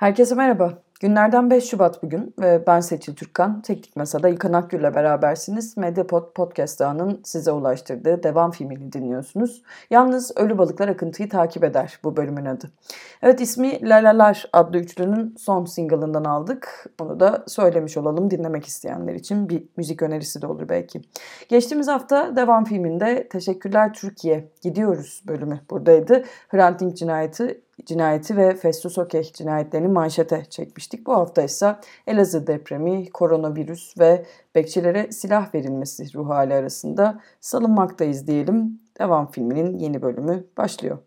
Herkese merhaba. Günlerden 5 Şubat bugün ve ben Seçil Türkkan. Teknik Masa'da İlkan Akgül'le berabersiniz. Medyapod Podcast ağının size ulaştırdığı devam filmini dinliyorsunuz. Yalnız Ölü Balıklar Akıntı'yı takip eder bu bölümün adı. Evet ismi Lalalar adlı üçlünün son single'ından aldık. Onu da söylemiş olalım dinlemek isteyenler için bir müzik önerisi de olur belki. Geçtiğimiz hafta devam filminde Teşekkürler Türkiye Gidiyoruz bölümü buradaydı. Hrant Dink cinayeti cinayeti ve Festus Okey cinayetlerini manşete çekmiştik. Bu hafta ise Elazığ depremi, koronavirüs ve bekçilere silah verilmesi ruh hali arasında salınmaktayız diyelim. Devam filminin yeni bölümü başlıyor.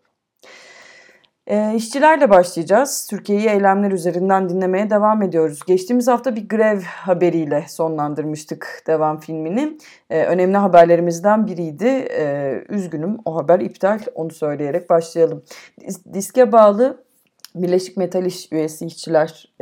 E, işçilerle başlayacağız. Türkiye'yi eylemler üzerinden dinlemeye devam ediyoruz. Geçtiğimiz hafta bir grev haberiyle sonlandırmıştık devam filmini. E, önemli haberlerimizden biriydi. E, üzgünüm o haber iptal onu söyleyerek başlayalım. Diske bağlı Birleşik Metal İş üyesi işçiler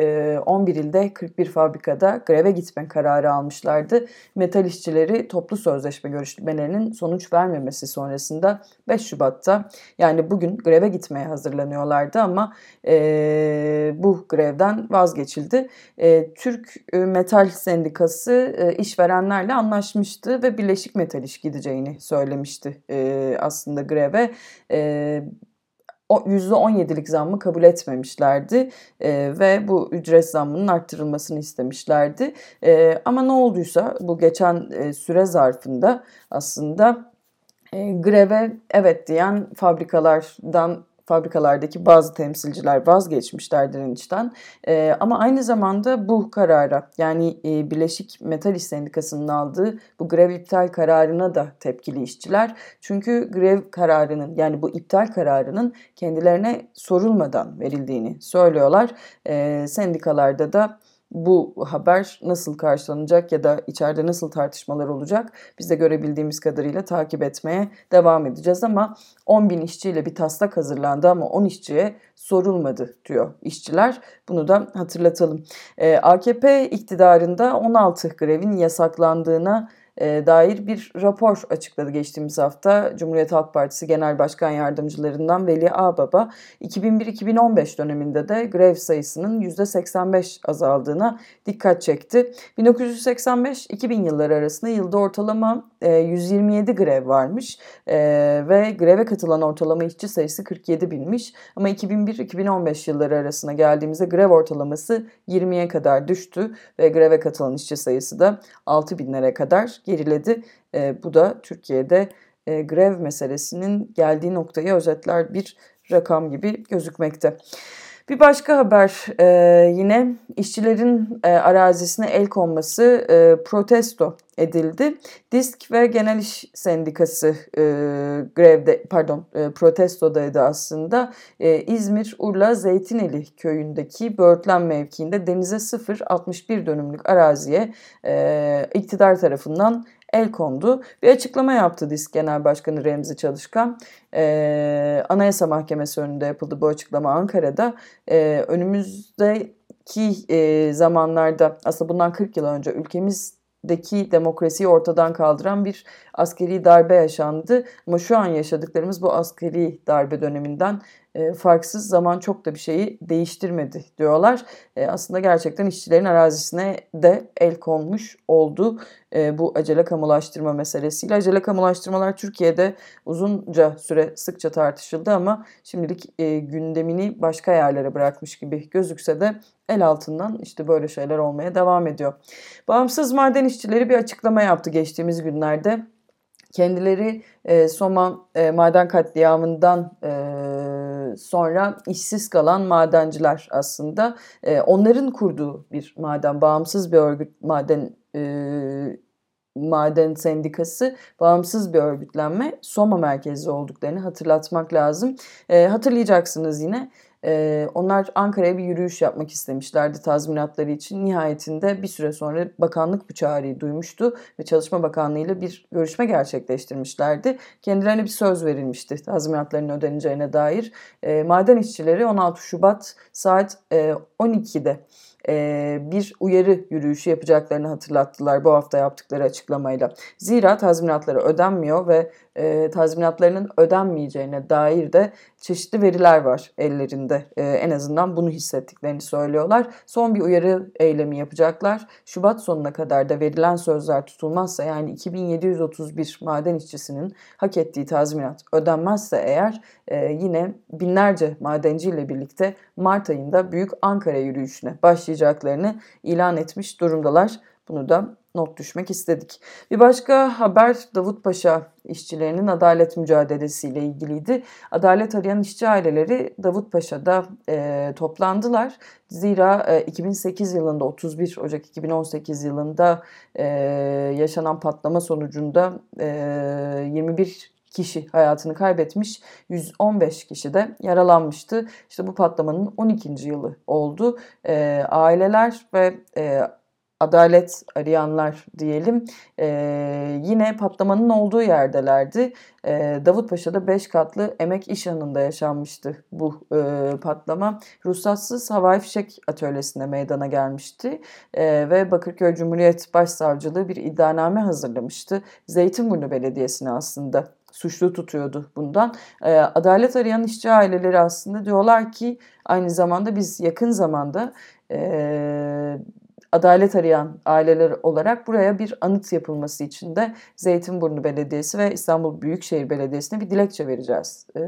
11 e, ilde 41 fabrikada greve gitme kararı almışlardı. Metal işçileri toplu sözleşme görüşmelerinin sonuç vermemesi sonrasında 5 Şubat'ta yani bugün greve gitmeye hazırlanıyorlardı ama e, bu grevden vazgeçildi. E, Türk Metal Sendikası e, işverenlerle anlaşmıştı ve Birleşik Metal İş gideceğini söylemişti e, aslında greve. E, %17'lik zammı kabul etmemişlerdi e, ve bu ücret zammının arttırılmasını istemişlerdi. E, ama ne olduysa bu geçen e, süre zarfında aslında e, greve evet diyen fabrikalardan fabrikalardaki bazı temsilciler vazgeçmişler direnişten. E, ama aynı zamanda bu karara yani e, Birleşik Metal İş Sendikası'nın aldığı bu grev iptal kararına da tepkili işçiler. Çünkü grev kararının yani bu iptal kararının kendilerine sorulmadan verildiğini söylüyorlar. E, sendikalarda da bu haber nasıl karşılanacak ya da içeride nasıl tartışmalar olacak biz de görebildiğimiz kadarıyla takip etmeye devam edeceğiz ama 10 bin işçiyle bir taslak hazırlandı ama 10 işçiye sorulmadı diyor işçiler. Bunu da hatırlatalım. Ee, AKP iktidarında 16 grevin yasaklandığına dair bir rapor açıkladı geçtiğimiz hafta. Cumhuriyet Halk Partisi Genel Başkan Yardımcılarından Veli Ağbaba 2001-2015 döneminde de grev sayısının %85 azaldığına dikkat çekti. 1985-2000 yılları arasında yılda ortalama 127 e, grev varmış e, ve greve katılan ortalama işçi sayısı 47 binmiş. Ama 2001-2015 yılları arasına geldiğimizde grev ortalaması 20'ye kadar düştü ve greve katılan işçi sayısı da 6 binlere kadar geriledi. E, bu da Türkiye'de grev meselesinin geldiği noktayı özetler bir rakam gibi gözükmekte. Bir başka haber e, yine işçilerin e, arazisine el konması e, protesto edildi. Disk ve Genel İş Sendikası e, grevde pardon e, protestodaydı aslında. E, İzmir Urla Zeytineli köyündeki Böğürtlen mevkiinde denize 0-61 dönümlük araziye e, iktidar tarafından el kondu. Bir açıklama yaptı Disk Genel Başkanı Remzi Çalışkan. Ee, Anayasa Mahkemesi önünde yapıldı bu açıklama Ankara'da. Ee, önümüzdeki e, zamanlarda aslında bundan 40 yıl önce ülkemizdeki demokrasiyi ortadan kaldıran bir askeri darbe yaşandı. Ama şu an yaşadıklarımız bu askeri darbe döneminden e, farksız zaman çok da bir şeyi değiştirmedi diyorlar. E, aslında gerçekten işçilerin arazisine de el konmuş oldu e, bu acele kamulaştırma meselesiyle. Acele kamulaştırmalar Türkiye'de uzunca süre sıkça tartışıldı ama şimdilik e, gündemini başka yerlere bırakmış gibi gözükse de el altından işte böyle şeyler olmaya devam ediyor. Bağımsız maden işçileri bir açıklama yaptı geçtiğimiz günlerde. Kendileri e, Soma e, maden katliamından e, sonra işsiz kalan madenciler aslında. E, onların kurduğu bir maden, bağımsız bir örgüt maden e, Maden Sendikası bağımsız bir örgütlenme Soma merkezli olduklarını hatırlatmak lazım. E, hatırlayacaksınız yine ee, onlar Ankara'ya bir yürüyüş yapmak istemişlerdi tazminatları için. Nihayetinde bir süre sonra bakanlık bu çağrıyı duymuştu ve Çalışma Bakanlığı ile bir görüşme gerçekleştirmişlerdi. Kendilerine bir söz verilmişti tazminatlarının ödeneceğine dair. Ee, maden işçileri 16 Şubat saat e, 12'de bir uyarı yürüyüşü yapacaklarını hatırlattılar bu hafta yaptıkları açıklamayla. Zira tazminatları ödenmiyor ve e, tazminatlarının ödenmeyeceğine dair de çeşitli veriler var ellerinde. E, en azından bunu hissettiklerini söylüyorlar. Son bir uyarı eylemi yapacaklar. Şubat sonuna kadar da verilen sözler tutulmazsa yani 2731 maden işçisinin hak ettiği tazminat ödenmezse eğer e, yine binlerce madenciyle birlikte Mart ayında Büyük Ankara yürüyüşüne başlayacaklarını ilan etmiş durumdalar. Bunu da not düşmek istedik. Bir başka haber Davutpaşa işçilerinin adalet mücadelesiyle ilgiliydi. Adalet arayan işçi aileleri Davutpaşa'da e, toplandılar. Zira e, 2008 yılında 31 Ocak 2018 yılında e, yaşanan patlama sonucunda e, 21 kişi hayatını kaybetmiş, 115 kişi de yaralanmıştı. İşte bu patlamanın 12. yılı oldu. E, aileler ve e, adalet arayanlar diyelim e, yine patlamanın olduğu yerdelerdi. E, Davutpaşa'da 5 katlı emek iş yanında yaşanmıştı bu e, patlama. Ruhsatsız havai fişek atölyesinde meydana gelmişti e, ve Bakırköy Cumhuriyet Başsavcılığı bir iddianame hazırlamıştı. Zeytinburnu Belediyesi'ne aslında suçlu tutuyordu bundan. E, adalet arayan işçi aileleri aslında diyorlar ki aynı zamanda biz yakın zamanda e, adalet arayan aileler olarak buraya bir anıt yapılması için de Zeytinburnu Belediyesi ve İstanbul Büyükşehir Belediyesi'ne bir dilekçe vereceğiz e,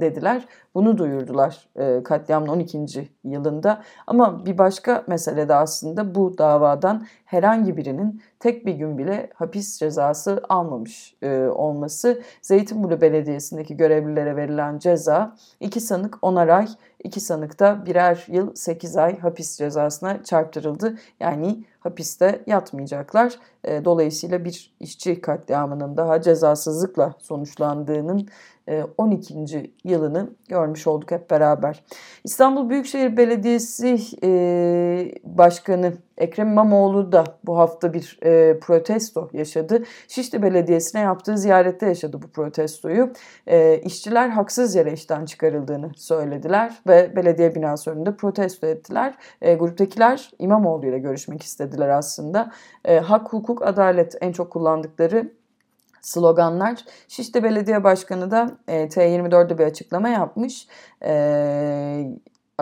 dediler. Bunu duyurdular e, katliamın 12. yılında. Ama bir başka mesele de aslında bu davadan herhangi birinin tek bir gün bile hapis cezası almamış e, olması. Zeytinburnu Belediyesi'ndeki görevlilere verilen ceza iki sanık onar ay, iki sanık da birer yıl 8 ay hapis cezasına çarptırıldı. Yani hapiste yatmayacaklar. E, dolayısıyla bir işçi katliamının daha cezasızlıkla sonuçlandığının 12. E, yılını görmüş olduk hep beraber. İstanbul Büyükşehir Belediyesi e, Başkanı Ekrem İmamoğlu da bu hafta bir e, protesto yaşadı. Şişli Belediyesi'ne yaptığı ziyarette yaşadı bu protestoyu. E, işçiler haksız yere işten çıkarıldığını söylediler ve belediye binası önünde protesto ettiler. E, gruptakiler İmamoğlu ile görüşmek istediler aslında. Hak, hukuk, adalet en çok kullandıkları sloganlar. Şişli Belediye Başkanı da e, T24'de bir açıklama yapmış. E,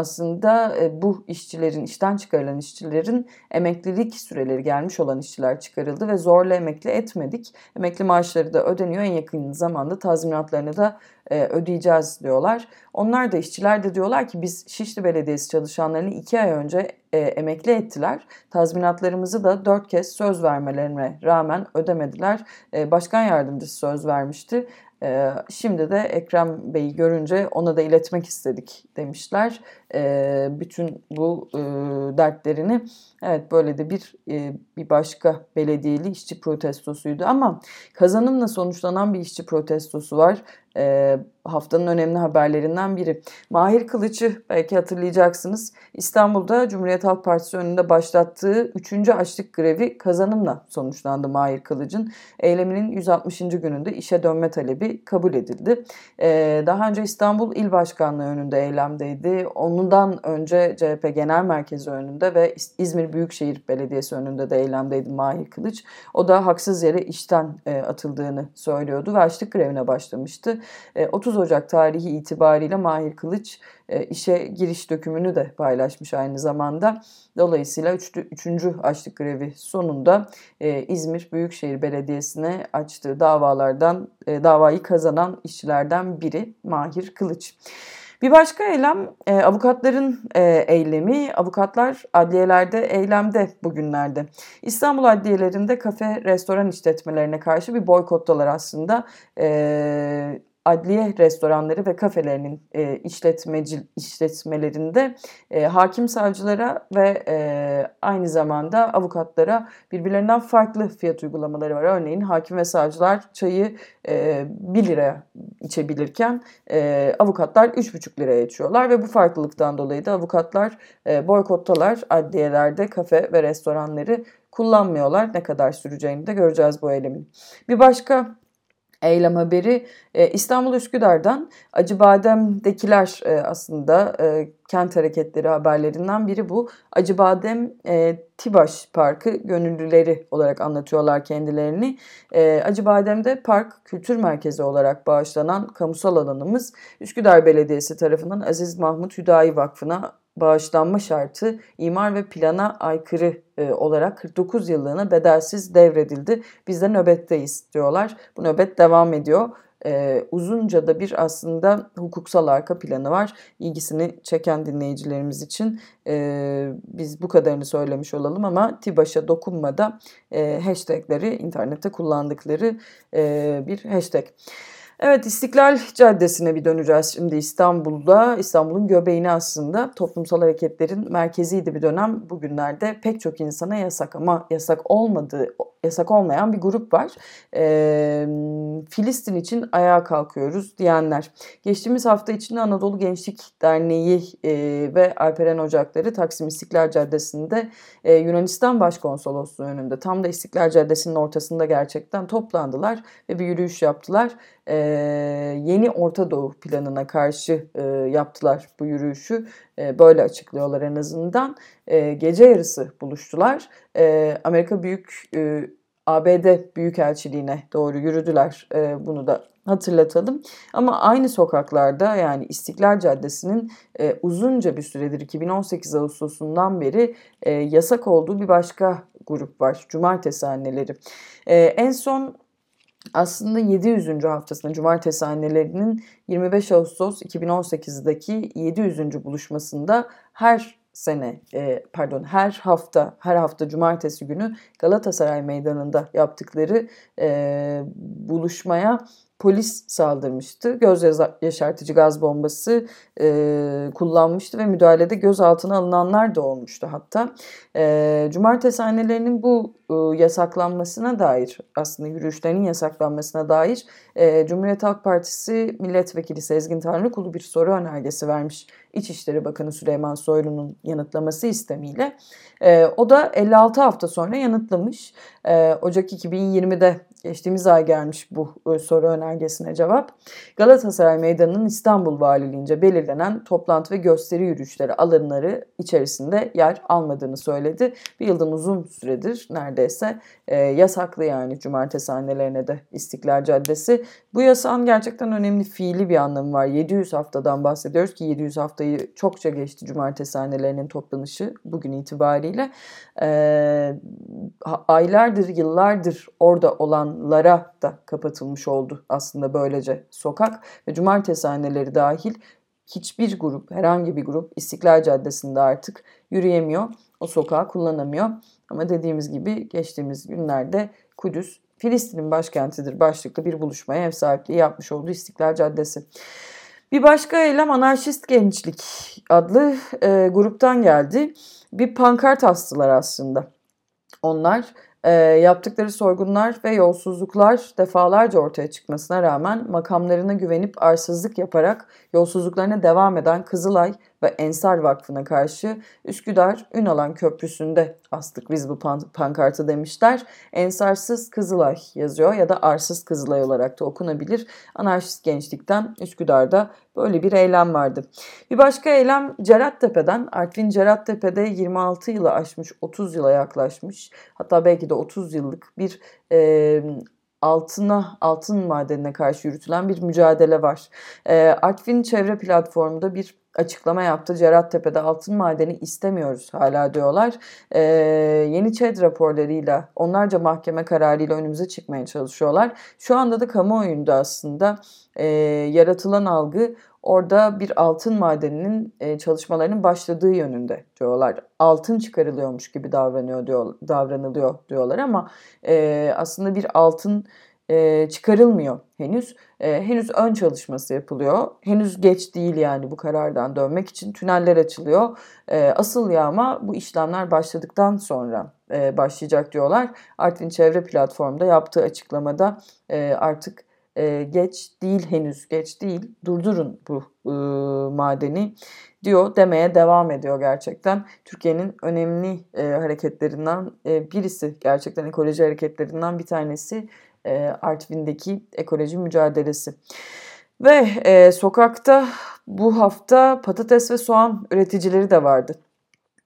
aslında e, bu işçilerin, işten çıkarılan işçilerin emeklilik süreleri gelmiş olan işçiler çıkarıldı ve zorla emekli etmedik. Emekli maaşları da ödeniyor. En yakın zamanda tazminatlarını da e, ödeyeceğiz diyorlar. Onlar da işçiler de diyorlar ki biz Şişli Belediyesi çalışanlarını iki ay önce e, emekli ettiler. Tazminatlarımızı da dört kez söz vermelerine rağmen ödemediler. Başkan yardımcısı söz vermişti. E, şimdi de Ekrem Bey'i görünce ona da iletmek istedik demişler. E, bütün bu e, dertlerini evet böyle de bir e, bir başka belediyeli işçi protestosuydu ama kazanımla sonuçlanan bir işçi protestosu var e, haftanın önemli haberlerinden biri. Mahir Kılıç'ı belki hatırlayacaksınız. İstanbul'da Cumhuriyet Halk Partisi önünde başlattığı 3. açlık grevi kazanımla sonuçlandı Mahir Kılıç'ın. Eyleminin 160. gününde işe dönme talebi kabul edildi. E, daha önce İstanbul İl Başkanlığı önünde eylemdeydi. Ondan önce CHP Genel Merkezi önünde ve İzmir Büyükşehir Belediyesi önünde de eylemdeydi Mahir Kılıç. O da haksız yere işten e, atıldığını söylüyordu ve açlık grevine başlamıştı. 30 e, Ocak tarihi itibariyle Mahir Kılıç e, işe giriş dökümünü de paylaşmış aynı zamanda. Dolayısıyla 3. Üç, açlık grevi sonunda İzmir Büyükşehir Belediyesi'ne açtığı davalardan davayı kazanan işçilerden biri Mahir Kılıç. Bir başka eylem e, avukatların e, eylemi. Avukatlar adliyelerde eylemde bugünlerde. İstanbul adliyelerinde kafe, restoran işletmelerine karşı bir boykottalar aslında. E, adliye restoranları ve kafelerinin e, işletmeci işletmelerinde e, hakim savcılara ve e, aynı zamanda avukatlara birbirlerinden farklı fiyat uygulamaları var. Örneğin hakim ve savcılar çayı e, 1 liraya içebilirken e, avukatlar 3,5 liraya içiyorlar ve bu farklılıktan dolayı da avukatlar e, boykottalar adliyelerde kafe ve restoranları kullanmıyorlar. Ne kadar süreceğini de göreceğiz bu eylemin. Bir başka eylem haberi e, İstanbul Üsküdar'dan Acıbadem'dekiler e, aslında e, kent hareketleri haberlerinden biri bu. Acıbadem Tibaş Parkı gönüllüleri olarak anlatıyorlar kendilerini. Acıbadem'de park kültür merkezi olarak bağışlanan kamusal alanımız Üsküdar Belediyesi tarafından Aziz Mahmut Hüdayi Vakfı'na bağışlanma şartı imar ve plana aykırı e, olarak 49 yıllığına bedelsiz devredildi. Biz de nöbetteyiz diyorlar. Bu nöbet devam ediyor. E, uzunca da bir aslında hukuksal arka planı var. İlgisini çeken dinleyicilerimiz için e, biz bu kadarını söylemiş olalım ama TİBAŞ'a dokunmada e, hashtagleri internette kullandıkları e, bir hashtag. Evet İstiklal Caddesi'ne bir döneceğiz şimdi İstanbul'da. İstanbul'un göbeğini aslında toplumsal hareketlerin merkeziydi bir dönem. Bugünlerde pek çok insana yasak ama yasak olmadığı, yasak olmayan bir grup var. Ee, Filistin için ayağa kalkıyoruz diyenler. Geçtiğimiz hafta içinde Anadolu Gençlik Derneği e, ve Alperen Ocakları Taksim İstiklal Caddesi'nde e, Yunanistan Başkonsolosluğu önünde tam da İstiklal Caddesi'nin ortasında gerçekten toplandılar ve bir yürüyüş yaptılar e, yeni Orta Doğu planına karşı e, yaptılar bu yürüyüşü. E, böyle açıklıyorlar en azından. E, gece yarısı buluştular. E, Amerika Büyük e, ABD Büyükelçiliğine doğru yürüdüler. E, bunu da hatırlatalım. Ama aynı sokaklarda yani İstiklal Caddesi'nin e, uzunca bir süredir 2018 Ağustos'undan beri e, yasak olduğu bir başka grup var. Cumartesi anneleri. E, en son aslında 700. haftasında Cumartesi annelerinin 25 Ağustos 2018'deki 700. buluşmasında her sene e, pardon her hafta her hafta cumartesi günü Galatasaray Meydanı'nda yaptıkları e, buluşmaya polis saldırmıştı. Göz yaşartıcı gaz bombası e, kullanmıştı ve müdahalede gözaltına alınanlar da olmuştu hatta. E, cumartesi hanelerinin bu e, yasaklanmasına dair aslında yürüyüşlerinin yasaklanmasına dair e, Cumhuriyet Halk Partisi Milletvekili Sezgin Tanrıkulu bir soru önergesi vermiş İçişleri Bakanı Süleyman Soylu'nun yanıtlaması istemiyle. E, o da 56 hafta sonra yanıtlamış. E, Ocak 2020'de geçtiğimiz ay gelmiş bu e, soru önergesine cevap. Galatasaray Meydanı'nın İstanbul Valiliğince belirlenen toplantı ve gösteri yürüyüşleri alanları içerisinde yer almadığını söyledi. Bir yıldan uzun süredir neredeyse e, yasaklı yani cumartesi annelerine de İstiklal Caddesi. Bu yasağın gerçekten önemli fiili bir anlamı var. 700 haftadan bahsediyoruz ki 700 haftayı çokça geçti cumartesi annelerinin toplanışı bugün itibariyle. E, aylardır, yıllardır orada olanlara da kapatılmış oldu aslında böylece sokak ve cumartesi anneleri dahil hiçbir grup, herhangi bir grup İstiklal Caddesi'nde artık yürüyemiyor. O sokağı kullanamıyor. Ama dediğimiz gibi geçtiğimiz günlerde Kudüs Filistin'in başkentidir başlıklı bir buluşmaya ev sahipliği yapmış olduğu İstiklal Caddesi. Bir başka eylem Anarşist Gençlik adlı e, gruptan geldi. Bir pankart astılar aslında. Onlar e, yaptıkları soygunlar ve yolsuzluklar defalarca ortaya çıkmasına rağmen makamlarına güvenip arsızlık yaparak yolsuzluklarına devam eden Kızılay ve Ensar Vakfı'na karşı Üsküdar Ünalan Köprüsü'nde astık biz bu pan pankartı demişler. Ensarsız Kızılay yazıyor ya da Arsız Kızılay olarak da okunabilir. Anarşist gençlikten Üsküdar'da böyle bir eylem vardı. Bir başka eylem Cerattepe'den. Artvin Cerattepe'de 26 yılı aşmış, 30 yıla yaklaşmış. Hatta belki de 30 yıllık bir e, altına, altın madenine karşı yürütülen bir mücadele var. E, Artvin Çevre Platformu'nda bir açıklama yaptı. Cerattepe'de altın madeni istemiyoruz hala diyorlar. Ee, yeni ÇED raporlarıyla onlarca mahkeme kararıyla önümüze çıkmaya çalışıyorlar. Şu anda da kamuoyunda aslında e, yaratılan algı orada bir altın madeninin e, çalışmalarının başladığı yönünde diyorlar. Altın çıkarılıyormuş gibi davranıyor diyor, davranılıyor diyorlar ama e, aslında bir altın e, çıkarılmıyor henüz. E, henüz ön çalışması yapılıyor. Henüz geç değil yani bu karardan dönmek için tüneller açılıyor. E, asıl yağma bu işlemler başladıktan sonra başlayacak diyorlar. Artvin Çevre Platformu'nda yaptığı açıklamada artık geç değil henüz geç değil durdurun bu e, madeni diyor demeye devam ediyor gerçekten. Türkiye'nin önemli hareketlerinden birisi gerçekten ekoloji hareketlerinden bir tanesi Artvin'deki ekoloji mücadelesi. Ve e, sokakta bu hafta patates ve soğan üreticileri de vardı.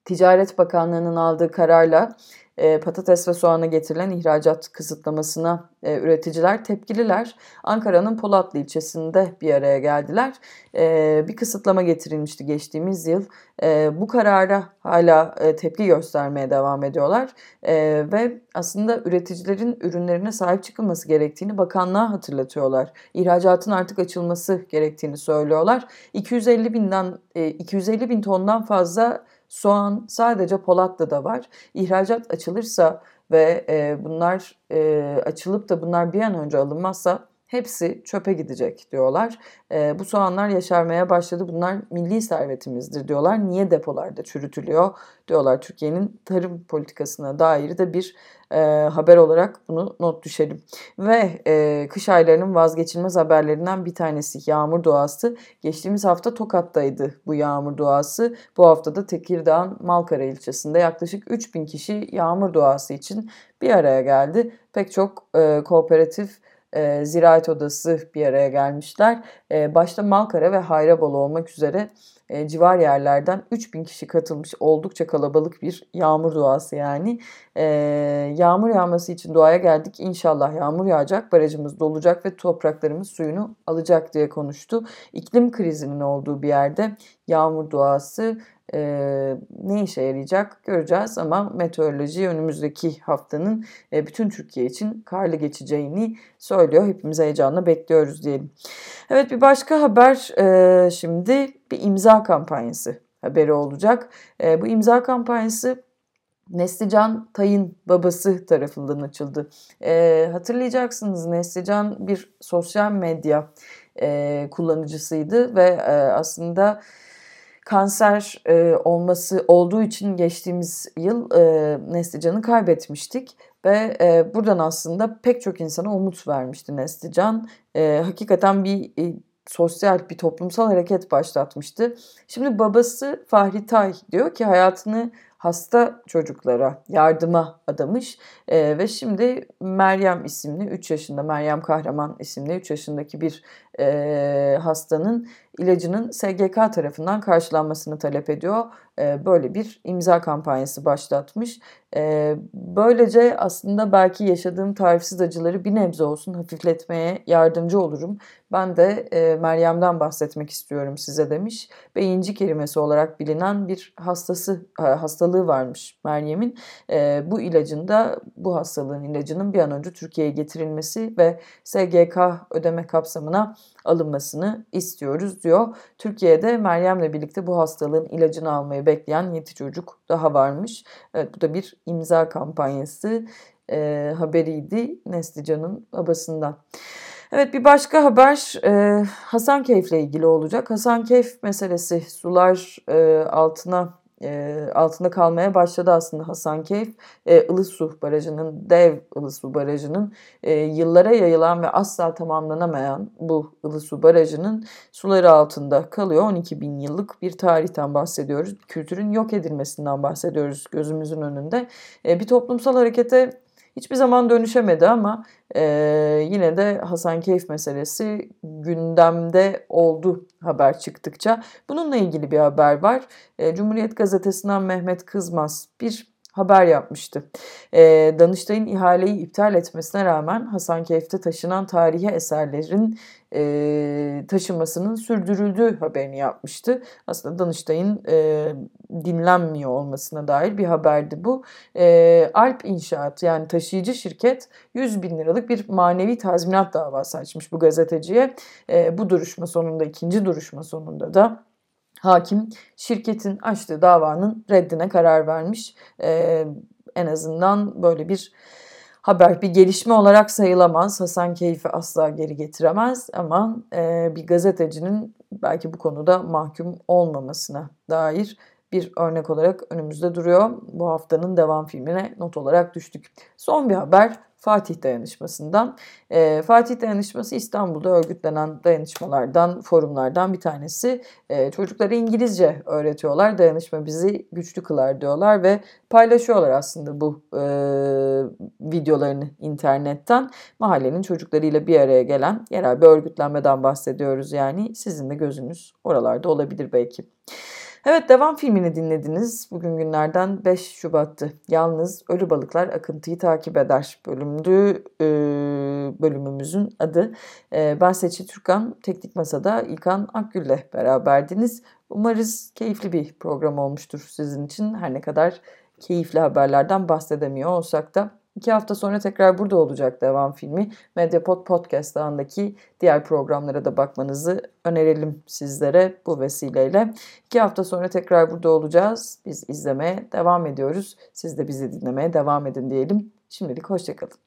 Ticaret Bakanlığı'nın aldığı kararla e, patates ve soğana getirilen ihracat kısıtlamasına e, üreticiler tepkililer. Ankara'nın Polatlı ilçesinde bir araya geldiler. E, bir kısıtlama getirilmişti geçtiğimiz yıl. E, bu karara hala e, tepki göstermeye devam ediyorlar. E, ve aslında üreticilerin ürünlerine sahip çıkılması gerektiğini bakanlığa hatırlatıyorlar. İhracatın artık açılması gerektiğini söylüyorlar. 250 binden e, 250 bin tondan fazla Soğan sadece Polatlı'da var. İhracat açılırsa ve e, bunlar e, açılıp da bunlar bir an önce alınmazsa hepsi çöpe gidecek diyorlar. E, bu soğanlar yaşarmaya başladı. Bunlar milli servetimizdir diyorlar. Niye depolarda çürütülüyor diyorlar. Türkiye'nin tarım politikasına dair de bir e, haber olarak bunu not düşelim. Ve e, kış aylarının vazgeçilmez haberlerinden bir tanesi yağmur doğası. Geçtiğimiz hafta Tokat'taydı bu yağmur doğası. Bu hafta da Tekirdağ'ın Malkara ilçesinde yaklaşık 3000 kişi yağmur doğası için bir araya geldi. Pek çok e, kooperatif e, Ziraat Odası bir araya gelmişler. E, başta Malkara ve Hayrabolu olmak üzere e, civar yerlerden 3000 kişi katılmış oldukça kalabalık bir yağmur duası yani. E, yağmur yağması için duaya geldik. İnşallah yağmur yağacak, barajımız dolacak ve topraklarımız suyunu alacak diye konuştu. İklim krizinin olduğu bir yerde yağmur duası e, ne işe yarayacak göreceğiz ama meteoroloji önümüzdeki haftanın e, bütün Türkiye için karlı geçeceğini söylüyor. Hepimiz heyecanla bekliyoruz diyelim. Evet bir başka haber e, şimdi bir imza kampanyası haberi olacak. E, bu imza kampanyası Neslican Tay'ın babası tarafından açıldı. E, hatırlayacaksınız Neslican bir sosyal medya e, kullanıcısıydı ve e, aslında kanser e, olması olduğu için geçtiğimiz yıl e, Neslican'ı kaybetmiştik. Ve e, buradan aslında pek çok insana umut vermişti Neslican. E, hakikaten bir e, sosyal bir toplumsal hareket başlatmıştı. Şimdi babası Fahri Tay diyor ki hayatını hasta çocuklara yardıma adamış e, ve şimdi Meryem isimli 3 yaşında Meryem Kahraman isimli 3 yaşındaki bir e, hastanın ilacının SGK tarafından karşılanmasını talep ediyor. E, böyle bir imza kampanyası başlatmış. E, böylece aslında belki yaşadığım tarifsiz acıları bir nebze olsun hafifletmeye yardımcı olurum. Ben de e, Meryem'den bahsetmek istiyorum size demiş. Beyinci kelimesi olarak bilinen bir hastası hastalığı varmış Meryem'in. E, bu ilacın da bu hastalığın ilacının bir an önce Türkiye'ye getirilmesi ve SGK ödeme kapsamına alınmasını istiyoruz diyor. Türkiye'de Meryem'le birlikte bu hastalığın ilacını almayı bekleyen 7 çocuk daha varmış. Evet bu da bir imza kampanyası e, haberiydi Neslican'ın babasından. Evet bir başka haber e, Hasankeyf'le ilgili olacak. Hasankeyf meselesi sular e, altına altında kalmaya başladı aslında Hasankeyf. E, Ilısu Barajı'nın, dev Ilısu Barajı'nın e, yıllara yayılan ve asla tamamlanamayan bu Ilısu Barajı'nın suları altında kalıyor. 12 bin yıllık bir tarihten bahsediyoruz. Kültürün yok edilmesinden bahsediyoruz gözümüzün önünde. E, bir toplumsal harekete hiçbir zaman dönüşemedi ama e, yine de Hasan Keyif meselesi gündemde oldu haber çıktıkça. Bununla ilgili bir haber var. E, Cumhuriyet Gazetesi'nden Mehmet Kızmaz bir haber yapmıştı. E, Danıştay'ın ihaleyi iptal etmesine rağmen Hasankeyf'te taşınan tarihi eserlerin e, taşımasının sürdürüldüğü haberini yapmıştı. Aslında Danıştay'ın e, dinlenmiyor olmasına dair bir haberdi bu. E, Alp İnşaat yani taşıyıcı şirket 100 bin liralık bir manevi tazminat davası açmış bu gazeteciye. E, bu duruşma sonunda ikinci duruşma sonunda da hakim şirketin açtığı davanın reddine karar vermiş. Ee, en azından böyle bir haber bir gelişme olarak sayılamaz. Hasan Keyfi asla geri getiremez ama e, bir gazetecinin belki bu konuda mahkum olmamasına dair bir örnek olarak önümüzde duruyor. Bu haftanın devam filmine not olarak düştük. Son bir haber Fatih Dayanışması'ndan. E, Fatih Dayanışması İstanbul'da örgütlenen dayanışmalardan, forumlardan bir tanesi. E, çocuklara İngilizce öğretiyorlar. Dayanışma bizi güçlü kılar diyorlar ve paylaşıyorlar aslında bu e, videolarını internetten. Mahallenin çocuklarıyla bir araya gelen yerel bir örgütlenmeden bahsediyoruz yani. Sizin de gözünüz oralarda olabilir belki. Evet devam filmini dinlediniz. Bugün günlerden 5 Şubat'tı. Yalnız Ölü Balıklar Akıntıyı Takip Eder bölümdü e, bölümümüzün adı. E, ben Seçil Türkan, Teknik Masa'da İlkan Akgül'le beraberdiniz. Umarız keyifli bir program olmuştur sizin için. Her ne kadar keyifli haberlerden bahsedemiyor olsak da. İki hafta sonra tekrar burada olacak devam filmi. Mediapod Podcast ağındaki diğer programlara da bakmanızı önerelim sizlere bu vesileyle. İki hafta sonra tekrar burada olacağız. Biz izlemeye devam ediyoruz. Siz de bizi dinlemeye devam edin diyelim. Şimdilik hoşçakalın.